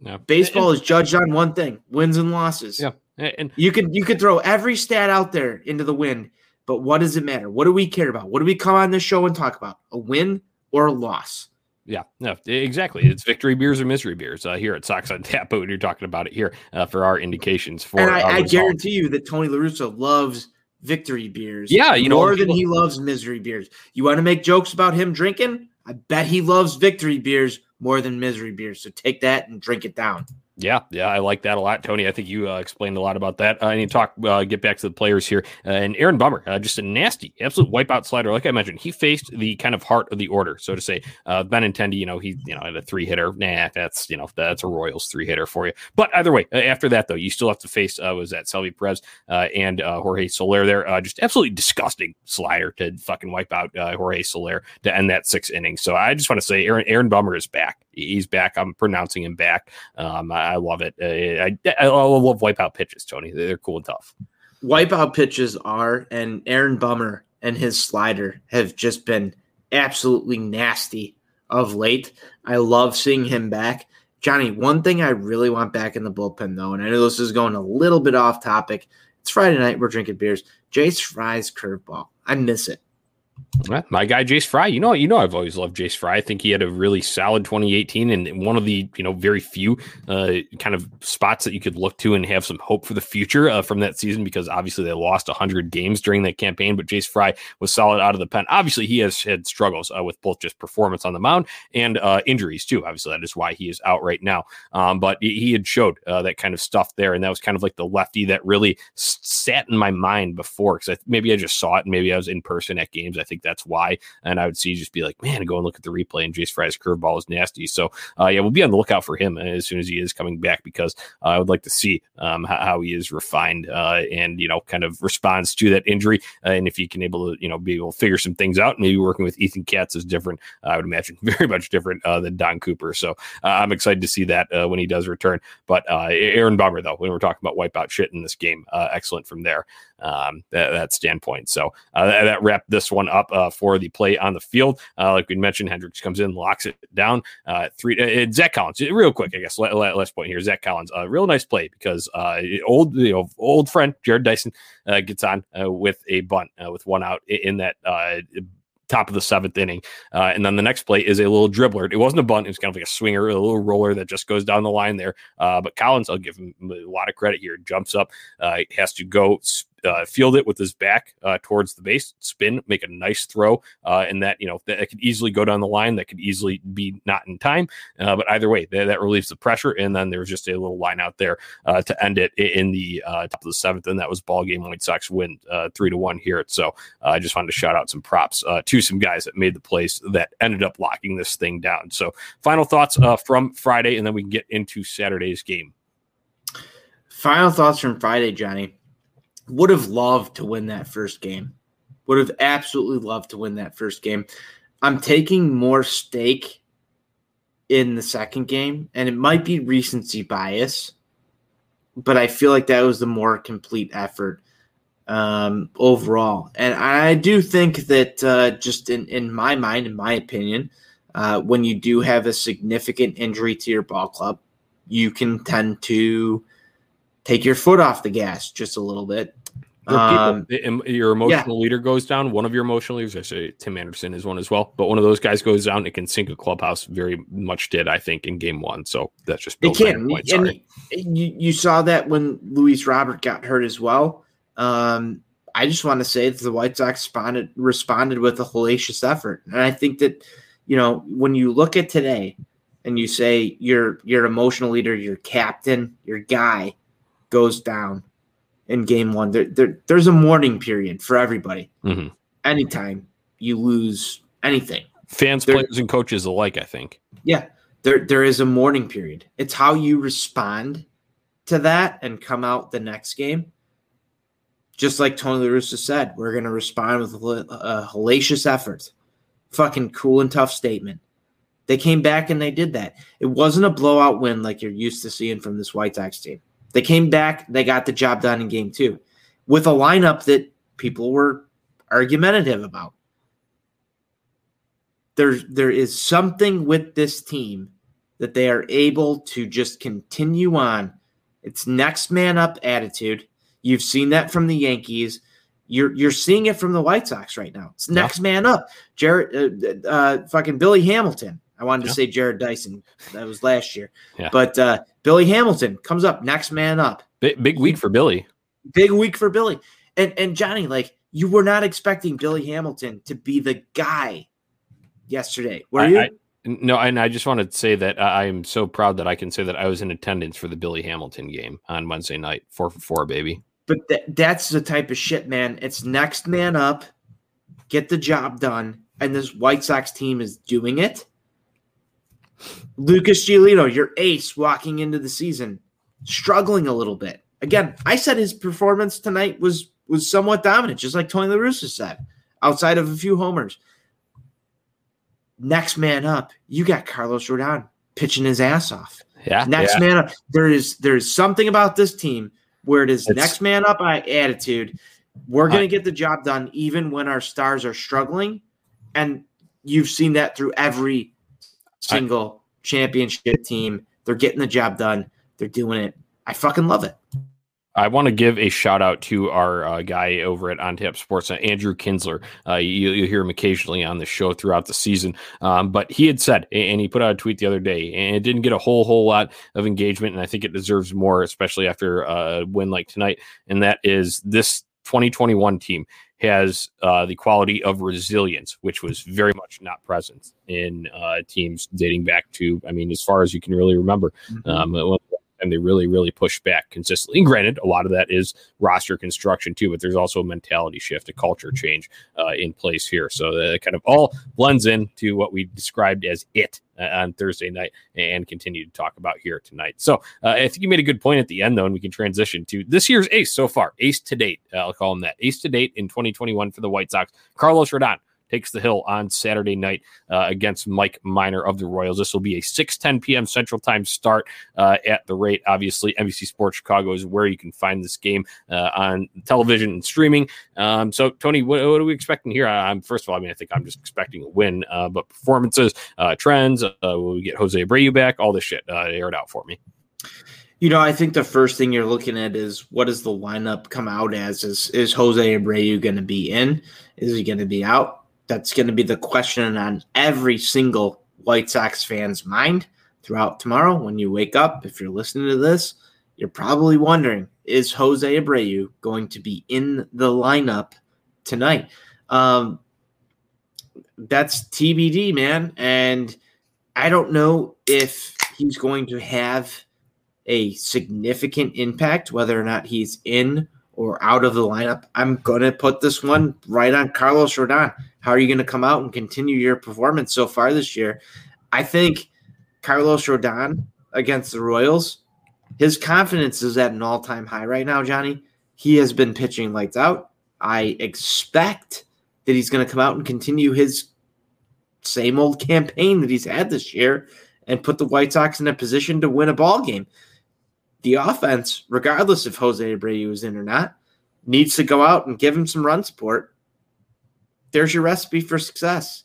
yeah. Baseball and, is judged on one thing: wins and losses. Yeah. And you could you could throw every stat out there into the wind, but what does it matter? What do we care about? What do we come on this show and talk about? A win or a loss? Yeah, no, exactly. It's victory beers or misery beers uh, here at Sox on Tap. But you're talking about it here uh, for our indications for. And I, I guarantee you that Tony La Russa loves victory beers. Yeah, you know more than he loves misery beers. You want to make jokes about him drinking? I bet he loves victory beers more than misery beer. So take that and drink it down. Yeah, yeah, I like that a lot, Tony. I think you uh, explained a lot about that. Uh, I need to talk, uh, get back to the players here. Uh, and Aaron Bummer, uh, just a nasty, absolute wipeout slider. Like I mentioned, he faced the kind of heart of the order, so to say. Uh, Benintendi, you know, he, you know, had a three hitter. Nah, that's you know, that's a Royals three hitter for you. But either way, after that though, you still have to face was that Salvy Perez and Jorge Soler there. just absolutely disgusting slider to fucking wipe out Jorge Soler to end that six innings. So I just want to say, Aaron Aaron Bummer is back. He's back. I'm pronouncing him back. Um, I love it. Uh, I, I love wipeout pitches, Tony. They're cool and tough. Wipeout pitches are, and Aaron Bummer and his slider have just been absolutely nasty of late. I love seeing him back. Johnny, one thing I really want back in the bullpen, though, and I know this is going a little bit off topic. It's Friday night. We're drinking beers. Jace Fry's curveball. I miss it. My guy Jace Fry, you know, you know, I've always loved Jace Fry. I think he had a really solid 2018 and one of the you know very few uh, kind of spots that you could look to and have some hope for the future uh, from that season because obviously they lost 100 games during that campaign, but Jace Fry was solid out of the pen. Obviously, he has had struggles uh, with both just performance on the mound and uh, injuries too. Obviously, that is why he is out right now. Um, but he had showed uh, that kind of stuff there, and that was kind of like the lefty that really sat in my mind before because maybe I just saw it and maybe I was in person at games. I think that's why. And I would see just be like, man, go and look at the replay. And Jace Fry's curveball is nasty. So uh, yeah, we'll be on the lookout for him as soon as he is coming back because uh, I would like to see um, how, how, he is refined uh, and you know kind of responds to that injury. Uh, and if he can able to you know be able to figure some things out, maybe working with Ethan Katz is different. I would imagine very much different uh, than Don Cooper. So uh, I'm excited to see that when he does return. But Aaron Bummer though, when we're talking about wipeout shit in this game, excellent from there um, that, that, standpoint. So uh, that, that, wrapped this one up uh, for the play on the field. Uh, like we mentioned, Hendriks comes in, locks it down. Uh, three. Uh, Zach Collins, real quick, I guess. Last point here, Zach Collins, a real nice play because old, you know, old friend Jarrod Dyson gets on with a bunt with one out in that top of the seventh inning. Uh, and then the next play is a little dribbler. It wasn't a bunt. It was kind of like a swinger, a little roller that just goes down the line there. Uh, but Collins, I'll give him a lot of credit here. Jumps up, uh, has to go uh, field it with his back uh, towards the base, spin, make a nice throw, uh, and that you know that could easily go down the line. That could easily be not in time, uh, but either way, that, that, relieves the pressure. And then there's just a little line out there uh, to end it in the uh, top of the seventh, and that was ball game. White Sox win three to one here. So I just wanted to shout out some props to some guys that made the plays that ended up locking this thing down. So final thoughts from Friday, and then we can get into Saturday's game. Final thoughts from Friday, Johnny would have loved to win that first game. Would have absolutely loved to win that first game. I'm taking more stake in the second game, and it might be recency bias, but I feel like that was the more complete effort um, overall. And I do think that uh, just in, in my mind, in my opinion, uh, when you do have a significant injury to your ball club, you can tend to take your foot off the gas just a little bit. Um, your emotional yeah. leader goes down. One of your emotional leaders, I say Tim Anderson is one as well, but one of those guys goes down. It can sink a clubhouse. Very much did, I think, in game one. So that's just it can. And you, you saw that when Luis Robert got hurt as well. Um, I just want to say that the White Sox responded responded with a hellacious effort, and I think that you know when you look at today and you say your your emotional leader, your captain, your guy goes down in game one. There, there there's a mourning period for everybody. Mm-hmm. Anytime you lose anything, fans, there, players, and coaches alike. I think. Yeah, there there is a mourning period. It's how you respond to that and come out the next game. Just like Tony La Russa said, we're going to respond with a hellacious effort. Fucking cool and tough statement. They came back and they did that. It wasn't a blowout win like you're used to seeing from this White Sox team. They came back, they got the job done in game two with a lineup that people were argumentative about. There's there is something with this team that they are able to just continue on. It's next man up attitude. You've seen that from the Yankees. You're you're seeing it from the White Sox right now. It's next yeah. man up. Jarrod, uh, uh, fucking Billy Hamilton. I wanted yeah. to say Jarrod Dyson. That was last year. Yeah. But uh, Billy Hamilton comes up, next man up. Big, big week for Billy. Big week for Billy. And and Johnny, like you were not expecting Billy Hamilton to be the guy yesterday, were I, you? I, no, and I just want to say that I am so proud that I can say that I was in attendance for the Billy Hamilton game on Wednesday night, four for four, baby. But th- that's the type of shit, man. It's next man up, get the job done, and this White Sox team is doing it Lucas Giolito, your ace walking into the season, struggling a little bit. Again, I said his performance tonight was was somewhat dominant, just like Tony La Russa said, outside of a few homers. Next man up, you got Carlos Rodon pitching his ass off. Yeah. Next yeah. man up. There is there's something about this team where it is it's, next man up attitude. We're gonna get the job done even when our stars are struggling. And you've seen that through every single I, championship team. They're getting the job done. They're doing it. I fucking love it. I want to give a shout out to our uh, guy over at On Tap Sports, uh, Andrew Kinsler. Uh, you, will hear him occasionally on the show throughout the season. Um, but he had said, and he put out a tweet the other day, and it didn't get a whole whole lot of engagement, and I think it deserves more, especially after a win like tonight. And that is this 2021 team has uh, the quality of resilience, which was very much not present in uh, teams dating back to, I mean, as far as you can really remember. Mm-hmm. Um, and they really, really push back consistently. And granted, a lot of that is roster construction too, but there's also a mentality shift, a culture change uh, in place here. So that kind of all blends into what we described as it uh, on Thursday night and continue to talk about here tonight. So uh, I think you made a good point at the end, though, and we can transition to this year's ace so far, ace to date. Uh, I'll call him that, ace to date in 2021 for the White Sox, Carlos Rodon takes the hill on Saturday night uh, against Mike Minor of the Royals. This will be a 6:10 p.m. Central Time start uh, at the rate. Obviously, NBC Sports Chicago is where you can find this game uh, on television and streaming. Um, so, Tony, what, what, are we expecting here? I'm first of all, I mean, I think I'm just expecting a win, uh, but performances, uh, trends, uh, will we get Jose Abreu back? All this shit, air it out for me. You know, I think the first thing you're looking at is what does the lineup come out as? Is is Jose Abreu going to be in? Is he going to be out? That's going to be the question on every single White Sox fan's mind throughout tomorrow when you wake up. If you're listening to this, you're probably wondering is Jose Abreu going to be in the lineup tonight? Um, that's TBD, man. And I don't know if he's going to have a significant impact, whether or not he's in or out of the lineup. I'm going to put this one right on Carlos Rodon. How are you going to come out and continue your performance so far this year? I think Carlos Rodon against the Royals, his confidence is at an all time high right now, Johnny. He has been pitching lights out. I expect that he's going to come out and continue his same old campaign that he's had this year and put the White Sox in a position to win a ball game the offense, regardless if Jose Abreu is in or not, needs to go out and give him some run support. There's your recipe for success.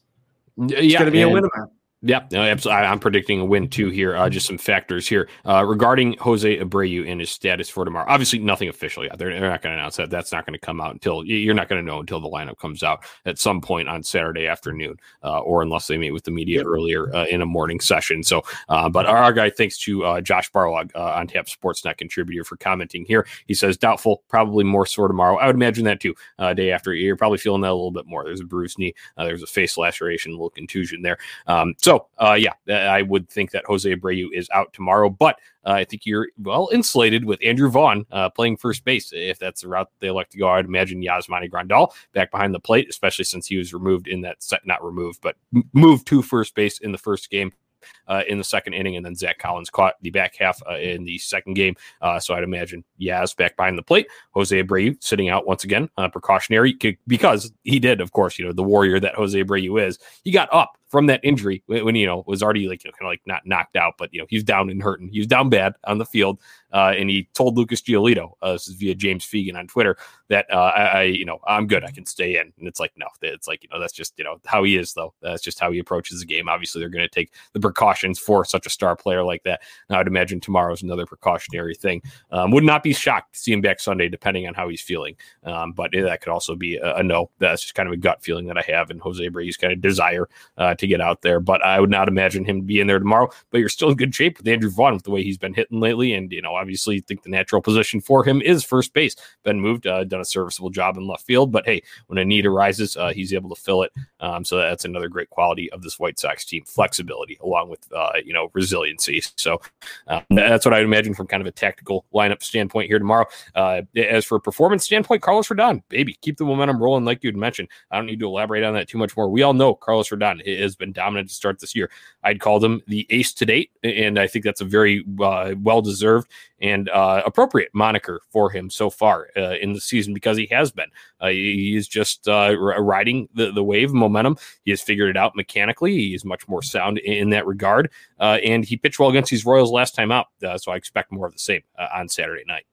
It's yeah, going to be a win amount. Yeah, no, absolutely. I'm predicting a win too here. Uh, just some factors here uh, regarding Jose Abreu and his status for tomorrow. Obviously, nothing official yet. They're, they're not going to announce that. That's not going to come out until you're not going to know until the lineup comes out at some point on Saturday afternoon, uh, or unless they meet with the media yep. earlier uh, in a morning session. So, uh, but our guy, thanks to uh, Josh Barlog on Tap Sportsnet contributor for commenting here. He says doubtful, probably more sore tomorrow. I would imagine that too. day after, you're probably feeling that a little bit more. There's a bruised knee. there's a face laceration, a little contusion there. Um, so so, uh, yeah, I would think that Jose Abreu is out tomorrow, but uh, I think you're well insulated with Andrew Vaughn uh, playing first base. If that's the route they elect to go, I'd imagine Yasmani Grandal back behind the plate, especially since he was removed in that set, not removed, but moved to first base in the first game uh, in the second inning, and then Zach Collins caught the back half uh, in the second game. Uh, so I'd imagine Yaz back behind the plate, Jose Abreu sitting out once again, uh, precautionary because he did, of course, you know the warrior that Jose Abreu is. He got up from that injury when, you know was already like you know, kind of like not knocked out, but you know he's down and hurting. He was down bad on the field, uh, and he told Lucas Giolito, uh, this is via James Fegan on Twitter, that uh, I, I, you know I'm good, I can stay in. And it's like no, it's like you know that's just you know how he is though. That's just how he approaches the game. Obviously, they're going to take the precautions for such a star player like that. And I would imagine tomorrow is another precautionary thing. Um, would not be shocked to see him back Sunday, depending on how he's feeling. Um, but that could also be a, a, no. That's just kind of a gut feeling that I have, and Jose Abreu's kind of desire uh, to get out there. But I would not imagine him being there tomorrow. But you're still in good shape with Andrew Vaughn with the way he's been hitting lately. And, you know, obviously think the natural position for him is first base. Been moved, uh, done a serviceable job in left field. But hey, when a need arises, uh, he's able to fill it. Um, so that's another great quality of this White Sox team flexibility along with, uh, you know, resiliency. So uh, that's what I'd imagine from kind of a tactical lineup standpoint here tomorrow. Uh, as for performance standpoint, Carlos Rodon, baby, keep the momentum rolling like you'd mentioned. I don't need to elaborate on that too much more. We all know Carlos Rodon has been dominant to start this year. I'd called him the ace to date, and I think that's a very uh, well deserved and uh, appropriate moniker for him so far uh, in the season because he has been. Uh, he is just uh, riding the, the wave momentum. He has figured it out mechanically. He is much more sound in that regard, uh, and he pitched well against these Royals last time out. so I expect more of the same on Saturday night.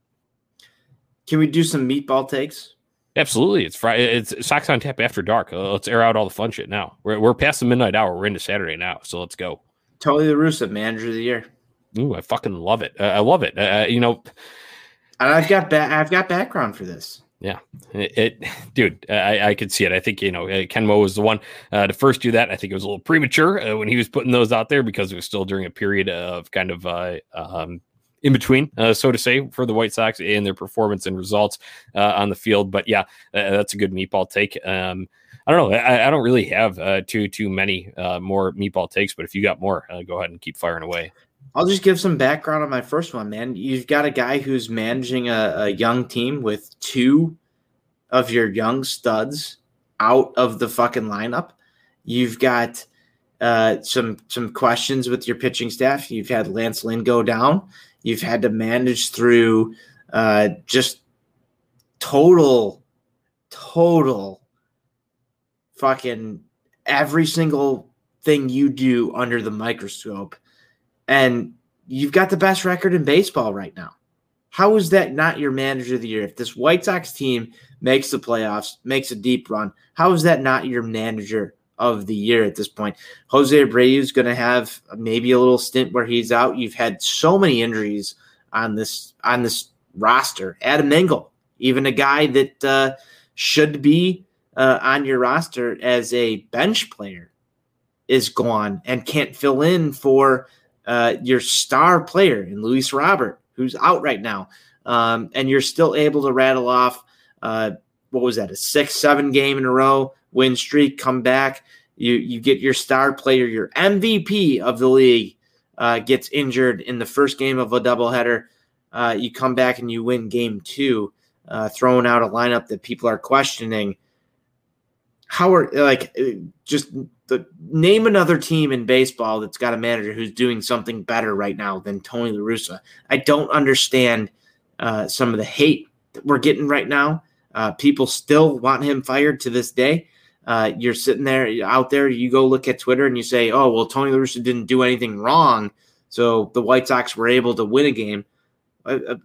Can we do some meatball takes? Absolutely, it's Friday. It's Sox on tap after dark. Uh, let's air out all the fun shit now. We're, we're past the midnight hour. We're into Saturday now, so let's go. Tony La Russa, manager of the year. Ooh, I fucking love it. Uh, I love it. Uh, you know, And I've got ba- I've got background for this. Yeah, it, it dude, I, I could see it. I think you know uh, Ken Mo was the one uh, to first do that. I think it was a little premature uh, when he was putting those out there because it was still during a period of kind of uh, um, in between, uh, so to say, for the White Sox in their performance and results uh, on the field. But yeah, uh, that's a good meatball take. Um, I don't know. I, I don't really have uh, too too many uh, more meatball takes, but if you got more, uh, go ahead and keep firing away. I'll just give some background on my first one, man. You've got a guy who's managing a, a young team with two of your young studs out of the fucking lineup. You've got uh, some some questions with your pitching staff. You've had Lance Lynn go down. You've had to manage through uh, just total, total fucking every single thing you do under the microscope. And you've got the best record in baseball right now. How is that not your manager of the year? If this White Sox team makes the playoffs, makes a deep run, how is that not your manager of the year at this point? Jose Abreu is going to have maybe a little stint where he's out. You've had so many injuries on this on this roster. Adam Engel, even a guy that uh, should be uh, on your roster as a bench player, is gone and can't fill in for uh, your star player in Luis Robert, who's out right now. Um, and you're still able to rattle off, uh, what was that, a six, seven game in a row win streak, come back. You, you get your star player, your MVP of the league, uh, gets injured in the first game of a doubleheader. Uh, you come back and you win game two, uh, throwing out a lineup that people are questioning. How are like just the name another team in baseball that's got a manager who's doing something better right now than Tony La Russa. I don't understand uh, some of the hate that we're getting right now. Uh, people still want him fired to this day. Uh, you're sitting there out there, you go look at Twitter and you say, "Oh, well, Tony La Russa didn't do anything wrong, so the White Sox were able to win a game." Uh, uh,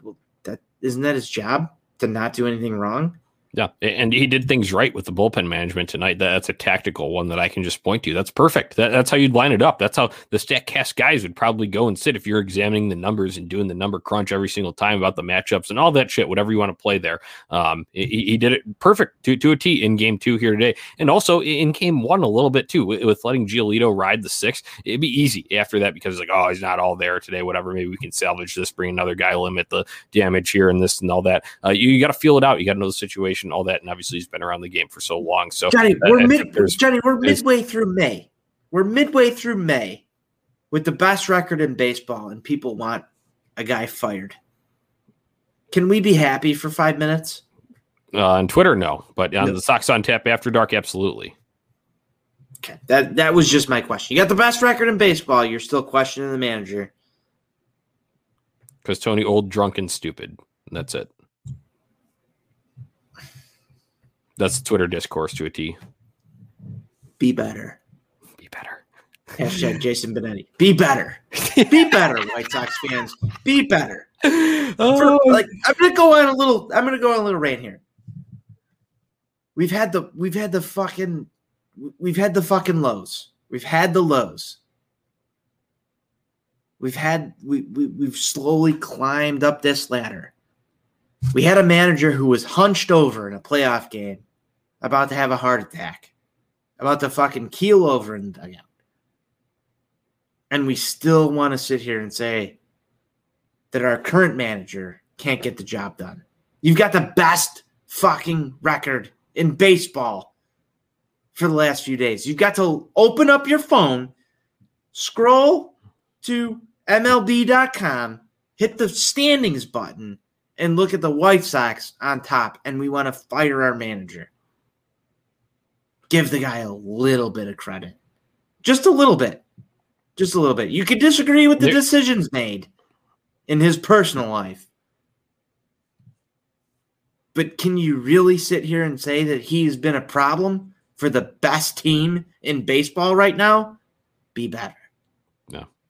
that isn't that his job to not do anything wrong? Yeah, and he did things right with the bullpen management tonight. That's a tactical one that I can just point to. That's perfect. That, that's how you'd line it up. That's how the Statcast guys would probably go and sit if you're examining the numbers and doing the number crunch every single time about the matchups and all that shit. Whatever you want to play there, um, he, he, did it perfect to to a T in game two here today, and also in game one a little bit too with, letting Giolito ride the six. It'd be easy after that because like oh he's not all there today. Whatever, maybe we can salvage this, bring another guy, limit the damage here and this and all that. Uh, you, you got to feel it out. You got to know the situation all that. And obviously, he's been around the game for so long. So, Johnny, we're mid, Johnny, we're midway through May. We're midway through May with the best record in baseball, and people want a guy fired. Can we be happy for five minutes? Uh, on Twitter, no, but on no. the Sox on Tap after dark, absolutely. Okay, that that was just my question. You got the best record in baseball. You're still questioning the manager because Tony old, drunk, and stupid. That's it. That's Twitter discourse to a T. Be better. Be better. Hashtag Jason Benetti. Be better. Be better, White Sox fans. Be better. Oh. For, like I'm gonna go on a little. I'm gonna go on a little rant here. We've had the we've had the fucking we've had the fucking lows. We've had the lows. We've had we, we we've slowly climbed up this ladder. We had a manager who was hunched over in a playoff game about to have a heart attack, about to fucking keel over in the dugout. And we still want to sit here and say that our current manager can't get the job done. You've got the best fucking record in baseball for the last few days. You've got to open up your phone, scroll to MLB.com, hit the standings button, and look at the White Sox on top. And we want to fire our manager give the guy a little bit of credit. Just a little bit. Just a little bit. You could disagree with the Nick. decisions made in his personal life. But can you really sit here and say that he's been a problem for the best team in baseball right now? Be better.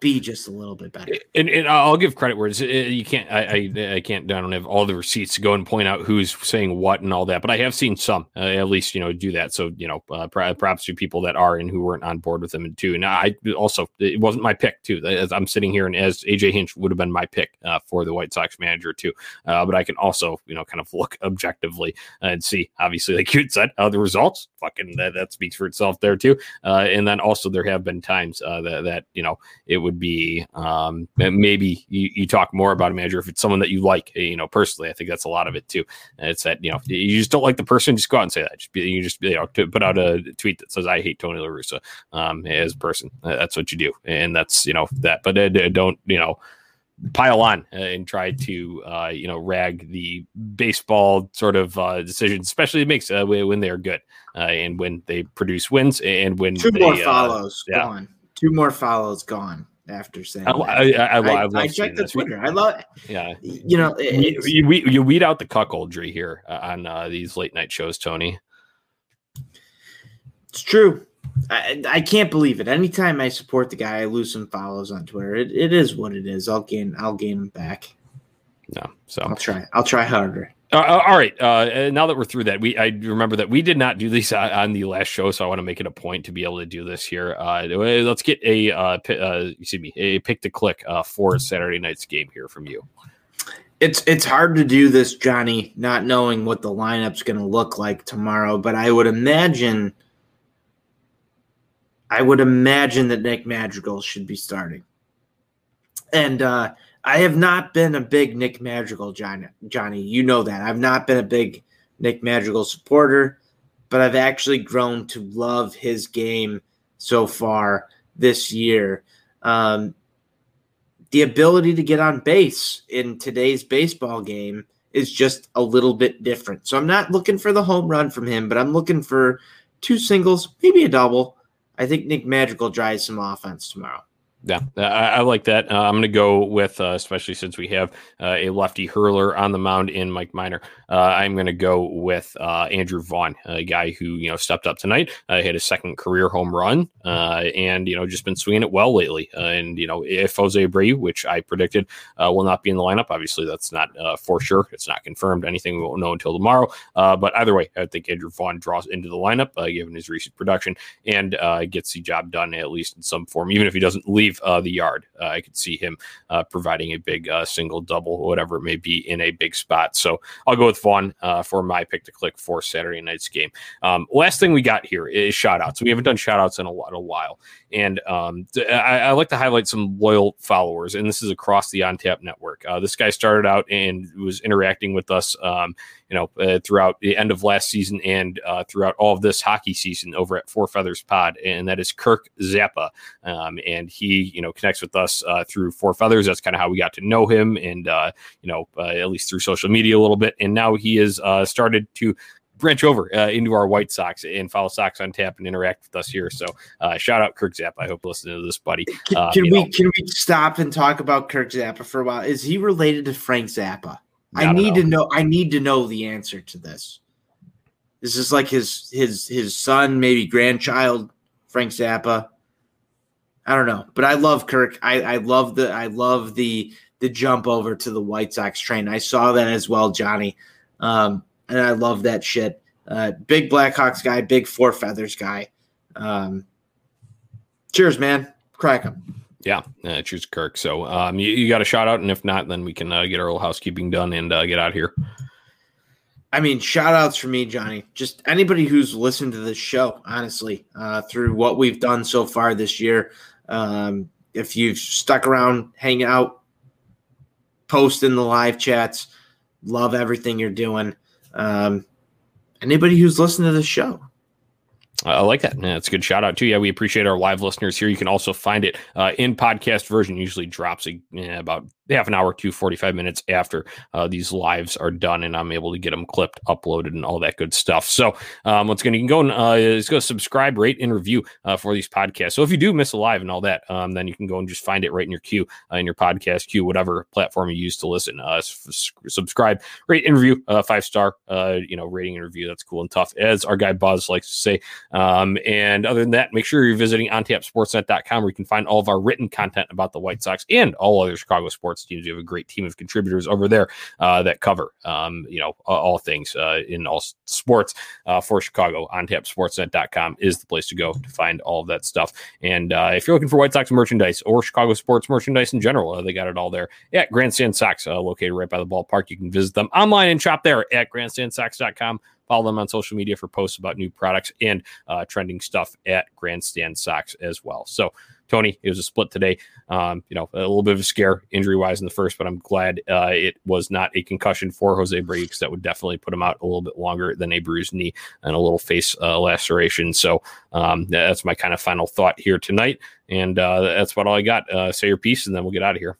Be just a little bit better. And, and I'll give credit where it's, you can't. I, I, I can't. I don't have all the receipts to go and point out who's saying what and all that. But I have seen some uh, at least you know do that. So you know, uh, props to people that are and who weren't on board with them too. And I also it wasn't my pick too. As I'm sitting here and as AJ Hinch would have been my pick uh, for the White Sox manager too. Uh, but I can also you know kind of look objectively and see obviously like you said uh, the results. Fucking that, that speaks for itself there too. Uh, and then also there have been times that that you know it would be um, maybe you, you, talk more about a manager if it's someone that you like. You know, personally, I think that's a lot of it too. And it's that you know you just don't like the person, just go out and say that. Just be, you just you know put out a tweet that says I hate Tony La Russa um, as a person. That's what you do, and that's you know that. But uh, don't you know pile on and try to uh, you know rag the baseball sort of uh, decisions, especially it makes uh, when they are good uh, and when they produce wins and when two they, more uh, follows yeah. gone, two more follows gone after saying I, I, I, I, I checked the Twitter. I love, yeah, you know, you, you, you, weed out the cuckoldry here uh, on uh, these late night shows, Tony. It's true. I, I can't believe it. Anytime I support the guy, I lose some follows on Twitter. It, it is what it is. I'll gain. I'll gain them back. No, so I'll try. I'll try harder. Uh, uh all right. Uh, now that we're through that, we I remember that we did not do this on the last show, so I want to make it a point to be able to do this here. Uh, let's get a uh, uh, excuse me a pick to click for Saturday night's game here from you. It's it's hard to do this, Johnny, not knowing what the lineup's going to look like tomorrow. But I would imagine I would imagine that Nick Madrigal should be starting. And I have not been a big Nick Madrigal, Johnny. Johnny, you know that. I've not been a big Nick Madrigal supporter, but I've actually grown to love his game so far this year. Um, the ability to get on base in today's baseball game is just a little bit different. So I'm not looking for the home run from him, but I'm looking for two singles, maybe a double I think Nick Madrigal drives some offense tomorrow. Yeah, I, I, like that. Uh, I'm going to go with, uh, especially since we have uh, a lefty hurler on the mound in Mike Minor. Uh, I'm going to go with uh, Andrew Vaughn, a guy who you know stepped up tonight, uh, hit a second career home run, and you know just been swinging it well lately. and you know if Jose Abreu, which I predicted will not be in the lineup, obviously that's not for sure. It's not confirmed. Anything we won't know until tomorrow. but either way, I think Andrew Vaughn draws into the lineup given his recent production and gets the job done at least in some form, even if he doesn't leave leave uh, the yard. Uh, I could see him uh, providing a big uh, single, double, whatever it may be in a big spot. So I'll go with Vaughn uh, for my pick to click for Saturday night's game. Um, last thing we got here is shout outs. We haven't done shout outs in a, in a while. And um, I, I, like to highlight some loyal followers, and this is across the OnTap network. Uh, this guy started out and was interacting with us, um, you know, uh, throughout the end of last season and uh, throughout all of this hockey season over at Four Feathers Pod, and that is Kirk Zappa. Um, and he, you know, connects with us uh, through Four Feathers. That's kind of how we got to know him, and uh, you know, uh, at least through social media a little bit. And now he has started to branch over uh, into our White Sox and follow Sox on Tap and interact with us here. So uh, shout out Kirk Zappa. I hope listening to this, buddy. Can, uh, can we know. can we stop and talk about Kirk Zappa for a while? Is he related to Frank Zappa? Not I need to know. I need to know the answer to this. This is like his his his son, maybe grandchild, Frank Zappa? I don't know, but I love Kirk. I, I love the I love the the jump over to the White Sox train. I saw that as well, Johnny. Um, and I love that shit. Uh, big Blackhawks guy, big Four Feathers guy. Um, cheers, man. Crack them. Yeah, uh, cheers, Kirk. So um, you, you, got a shout out, and if not, then we can uh, get our little housekeeping done and uh, get out here. I mean, shout outs for me, Johnny. Just anybody who's listened to this show, honestly, uh, through what we've done so far this year. Um, if you've stuck around, hang out, post in the live chats, love everything you're doing. Um, anybody who's listened to the show. I like that. Yeah, it's a good shout out too. Yeah, we appreciate our live listeners here. You can also find it uh, in podcast version. Usually drops a, yeah, about half an hour to 45 minutes after uh, these lives are done and I'm able to get them clipped, uploaded, and all that good stuff. So, um, what's going to go and uh, is go subscribe, rate, and review uh, for these podcasts. So, if you do miss a live and all that, um, then you can go and just find it right in your queue, uh, in your podcast queue, whatever platform you use to listen. Uh, s- subscribe, rate, and review, uh, five star, uh, you know, rating and review. That's cool and tough. As our guy Buzz likes to say, Um, and other than that, make sure you're visiting ontapsportsnet.com where you can find all of our written content about the White Sox and all other Chicago sports teams. You have a great team of contributors over there uh, that cover, um, you know, all things uh, in all sports uh, for Chicago. OnTapSportsNet.com is the place to go to find all of that stuff. And uh, if you're looking for White Sox merchandise or Chicago sports merchandise in general, uh, they got it all there at Grandstand Sox, uh, located right by the ballpark. You can visit them online and shop there at grandstandsox.com. Follow them on social media for posts about new products and uh, trending stuff at Grandstand Sox as well. So, Tony, it was a split today. Um, you know, a little bit of a scare injury wise in the first, but I'm glad uh, it was not a concussion for Jose Abreu because that would definitely put him out a little bit longer than a bruised knee and a little face uh, laceration. So um, that's my kind of final thought here tonight. And uh, that's about all I got. Uh, say your piece, and then we'll get out of here.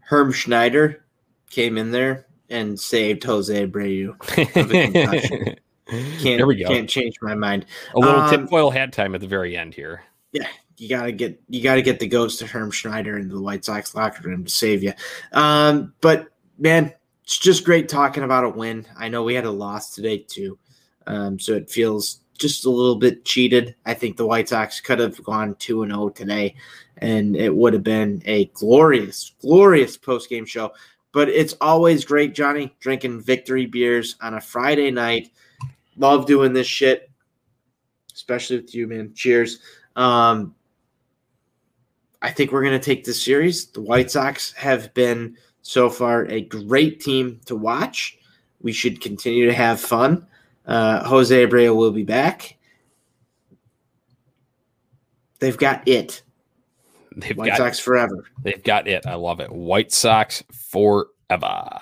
Herm Schneider came in there and saved Jose Abreu. can't, there we go. Can't change my mind. A little um, tinfoil hat time at the very end here. Yeah, you gotta get you gotta get the ghost of Herm Schneider into the White Sox locker room to save you. Um, but man, it's just great talking about a win. I know we had a loss today too, um, so it feels just a little bit cheated. I think the White Sox could have gone two and zero oh today, and it would have been a glorious, glorious post game show. But it's always great, Johnny, drinking victory beers on a Friday night. Love doing this shit, especially with you, man. Cheers. Um, I think we're going to take this series. The White Sox have been so far a great team to watch. We should continue to have fun. Uh, Jose Abreu will be back. They've got it. They've White got Sox forever. They've got it. I love it. White Sox forever.